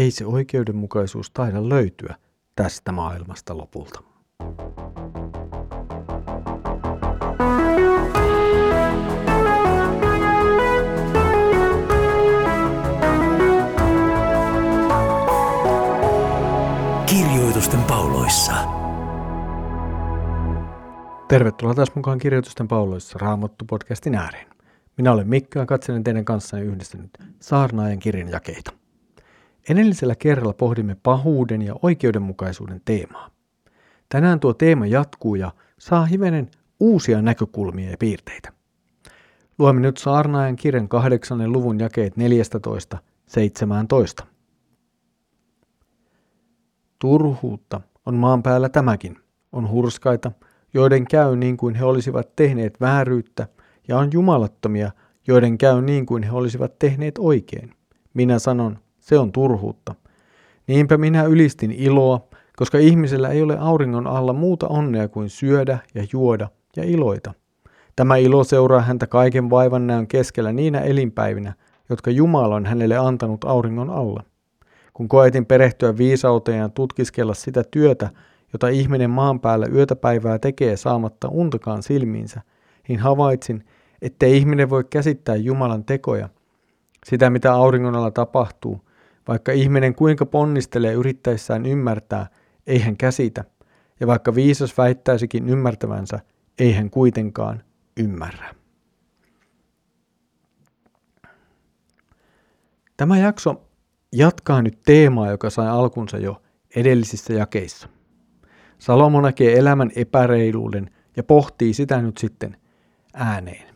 ei se oikeudenmukaisuus taida löytyä tästä maailmasta lopulta. Kirjoitusten pauloissa. Tervetuloa taas mukaan Kirjoitusten pauloissa Raamattu-podcastin ääreen. Minä olen Mikko ja katselen teidän kanssanne yhdistänyt saarnaajan kirjan jakeita. Edellisellä kerralla pohdimme pahuuden ja oikeudenmukaisuuden teemaa. Tänään tuo teema jatkuu ja saa hivenen uusia näkökulmia ja piirteitä. Luemme nyt saarnaajan kirjan kahdeksannen luvun jakeet 14-17. Turhuutta on maan päällä tämäkin. On hurskaita, joiden käy niin kuin he olisivat tehneet vääryyttä, ja on jumalattomia, joiden käy niin kuin he olisivat tehneet oikein. Minä sanon, se on turhuutta. Niinpä minä ylistin iloa, koska ihmisellä ei ole auringon alla muuta onnea kuin syödä ja juoda ja iloita. Tämä ilo seuraa häntä kaiken vaivan näön keskellä niinä elinpäivinä, jotka Jumala on hänelle antanut auringon alla. Kun koetin perehtyä viisauteen ja tutkiskella sitä työtä, jota ihminen maan päällä yötä päivää tekee saamatta untakaan silmiinsä, niin havaitsin, ettei ihminen voi käsittää Jumalan tekoja, sitä mitä auringon alla tapahtuu, vaikka ihminen kuinka ponnistelee yrittäessään ymmärtää, ei hän käsitä, ja vaikka viisas väittäisikin ymmärtävänsä, ei hän kuitenkaan ymmärrä. Tämä jakso jatkaa nyt teemaa, joka sai alkunsa jo edellisissä jakeissa. Salomo näkee elämän epäreiluuden ja pohtii sitä nyt sitten ääneen.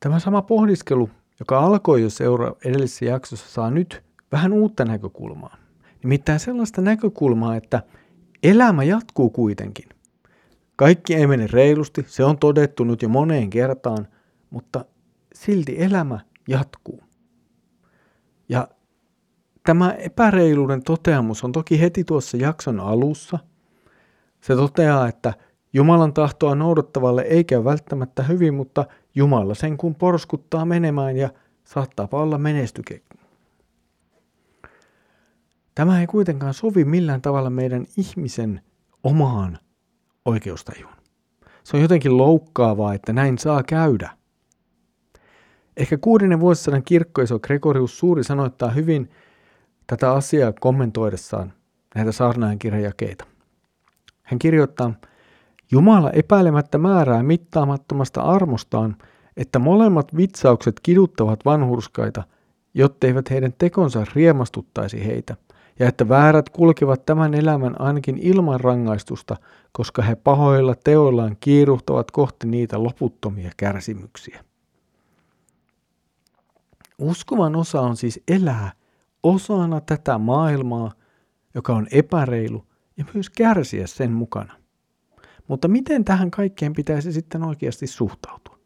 Tämä sama pohdiskelu, joka alkoi jo seura edellisessä jaksossa, saa nyt vähän uutta näkökulmaa. Nimittäin sellaista näkökulmaa, että elämä jatkuu kuitenkin. Kaikki ei mene reilusti, se on todettu nyt jo moneen kertaan, mutta silti elämä jatkuu. Ja tämä epäreiluuden toteamus on toki heti tuossa jakson alussa. Se toteaa, että Jumalan tahtoa noudattavalle ei käy välttämättä hyvin, mutta Jumala sen kun porskuttaa menemään ja saattaa olla menestyke. Tämä ei kuitenkaan sovi millään tavalla meidän ihmisen omaan oikeustajuun. Se on jotenkin loukkaavaa, että näin saa käydä. Ehkä kuudennen vuosisadan kirkkoiso Gregorius Suuri sanoittaa hyvin tätä asiaa kommentoidessaan näitä saarnaajan kirjajakeita. Hän kirjoittaa, Jumala epäilemättä määrää mittaamattomasta armostaan, että molemmat vitsaukset kiduttavat vanhurskaita, jotteivät heidän tekonsa riemastuttaisi heitä, ja että väärät kulkevat tämän elämän ainakin ilman rangaistusta, koska he pahoilla teoillaan kiiruhtavat kohti niitä loputtomia kärsimyksiä. Uskovan osa on siis elää osana tätä maailmaa, joka on epäreilu, ja myös kärsiä sen mukana. Mutta miten tähän kaikkeen pitäisi sitten oikeasti suhtautua?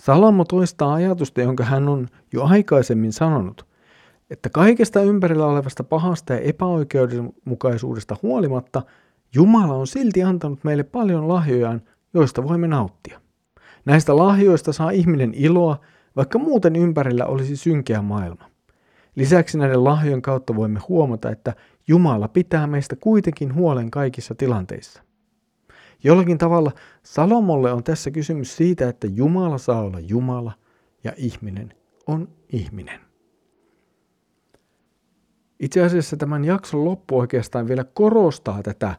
Salomo toistaa ajatusta, jonka hän on jo aikaisemmin sanonut, että kaikesta ympärillä olevasta pahasta ja epäoikeudenmukaisuudesta huolimatta Jumala on silti antanut meille paljon lahjojaan, joista voimme nauttia. Näistä lahjoista saa ihminen iloa, vaikka muuten ympärillä olisi synkeä maailma. Lisäksi näiden lahjojen kautta voimme huomata, että Jumala pitää meistä kuitenkin huolen kaikissa tilanteissa. Jollakin tavalla Salomolle on tässä kysymys siitä, että Jumala saa olla Jumala ja ihminen on ihminen. Itse asiassa tämän jakson loppu oikeastaan vielä korostaa tätä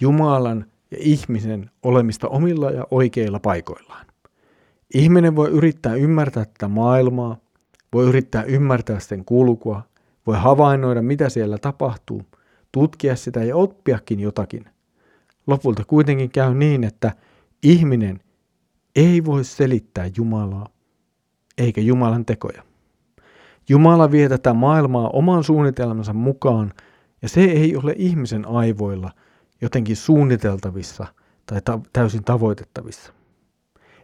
Jumalan ja ihmisen olemista omilla ja oikeilla paikoillaan. Ihminen voi yrittää ymmärtää tätä maailmaa, voi yrittää ymmärtää sen kulkua, voi havainnoida mitä siellä tapahtuu, tutkia sitä ja oppiakin jotakin – lopulta kuitenkin käy niin, että ihminen ei voi selittää Jumalaa eikä Jumalan tekoja. Jumala vie tätä maailmaa oman suunnitelmansa mukaan, ja se ei ole ihmisen aivoilla jotenkin suunniteltavissa tai ta- täysin tavoitettavissa.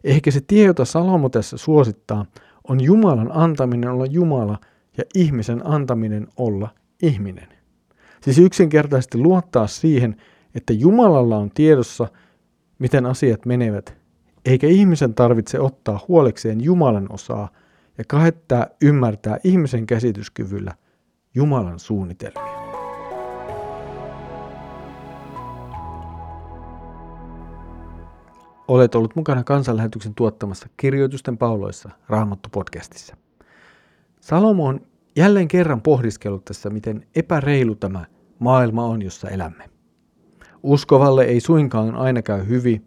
Ehkä se tie, jota Salomo tässä suosittaa, on Jumalan antaminen olla Jumala ja ihmisen antaminen olla ihminen. Siis yksinkertaisesti luottaa siihen, että Jumalalla on tiedossa, miten asiat menevät, eikä ihmisen tarvitse ottaa huolekseen Jumalan osaa ja kahettaa ymmärtää ihmisen käsityskyvyllä Jumalan suunnitelmia. Olet ollut mukana kansanlähetyksen tuottamassa kirjoitusten pauloissa Raamattu-podcastissa. Salomo on jälleen kerran pohdiskellut tässä, miten epäreilu tämä maailma on, jossa elämme. Uskovalle ei suinkaan aina käy hyvin,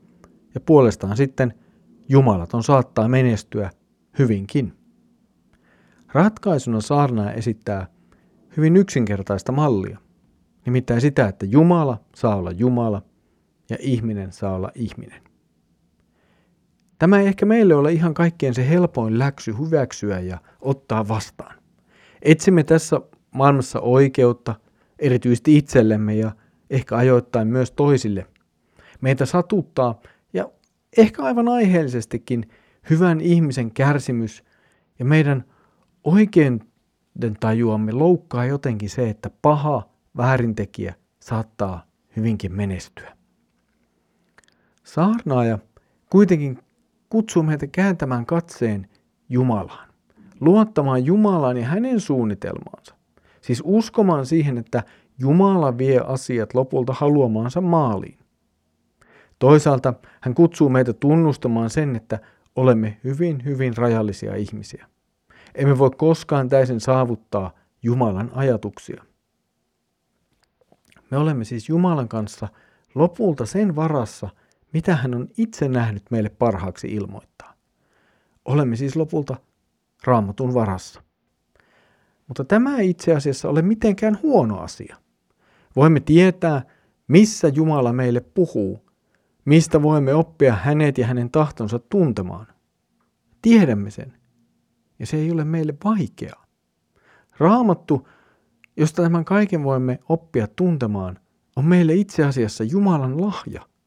ja puolestaan sitten jumalaton saattaa menestyä hyvinkin. Ratkaisuna saarnaa esittää hyvin yksinkertaista mallia, nimittäin sitä, että Jumala saa olla Jumala ja ihminen saa olla ihminen. Tämä ei ehkä meille ole ihan kaikkien se helpoin läksy hyväksyä ja ottaa vastaan. Etsimme tässä maailmassa oikeutta, erityisesti itsellemme ja ehkä ajoittain myös toisille. Meitä satuttaa ja ehkä aivan aiheellisestikin hyvän ihmisen kärsimys ja meidän oikein tajuamme loukkaa jotenkin se, että paha väärintekijä saattaa hyvinkin menestyä. Saarnaaja kuitenkin kutsuu meitä kääntämään katseen Jumalaan, luottamaan Jumalaan ja hänen suunnitelmaansa. Siis uskomaan siihen, että Jumala vie asiat lopulta haluamaansa maaliin. Toisaalta hän kutsuu meitä tunnustamaan sen, että olemme hyvin, hyvin rajallisia ihmisiä. Emme voi koskaan täysin saavuttaa Jumalan ajatuksia. Me olemme siis Jumalan kanssa lopulta sen varassa, mitä hän on itse nähnyt meille parhaaksi ilmoittaa. Olemme siis lopulta raamatun varassa. Mutta tämä ei itse asiassa ole mitenkään huono asia. Voimme tietää, missä Jumala meille puhuu, mistä voimme oppia hänet ja hänen tahtonsa tuntemaan. Tiedämme sen, ja se ei ole meille vaikeaa. Raamattu, josta tämän kaiken voimme oppia tuntemaan, on meille itse asiassa Jumalan lahja –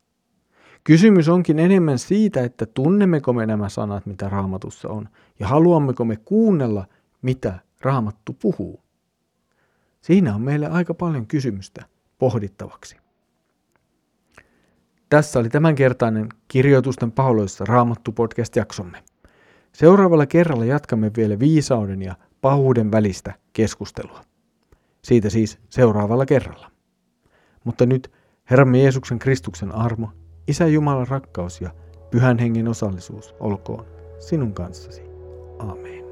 Kysymys onkin enemmän siitä, että tunnemmeko me nämä sanat, mitä raamatussa on, ja haluammeko me kuunnella, mitä raamattu puhuu. Siinä on meille aika paljon kysymystä pohdittavaksi. Tässä oli tämänkertainen Kirjoitusten pauloissa Raamattu podcast-jaksomme. Seuraavalla kerralla jatkamme vielä viisauden ja pahuuden välistä keskustelua. Siitä siis seuraavalla kerralla. Mutta nyt Herramme Jeesuksen Kristuksen armo Isä Jumalan rakkaus ja pyhän hengen osallisuus olkoon sinun kanssasi. Amen.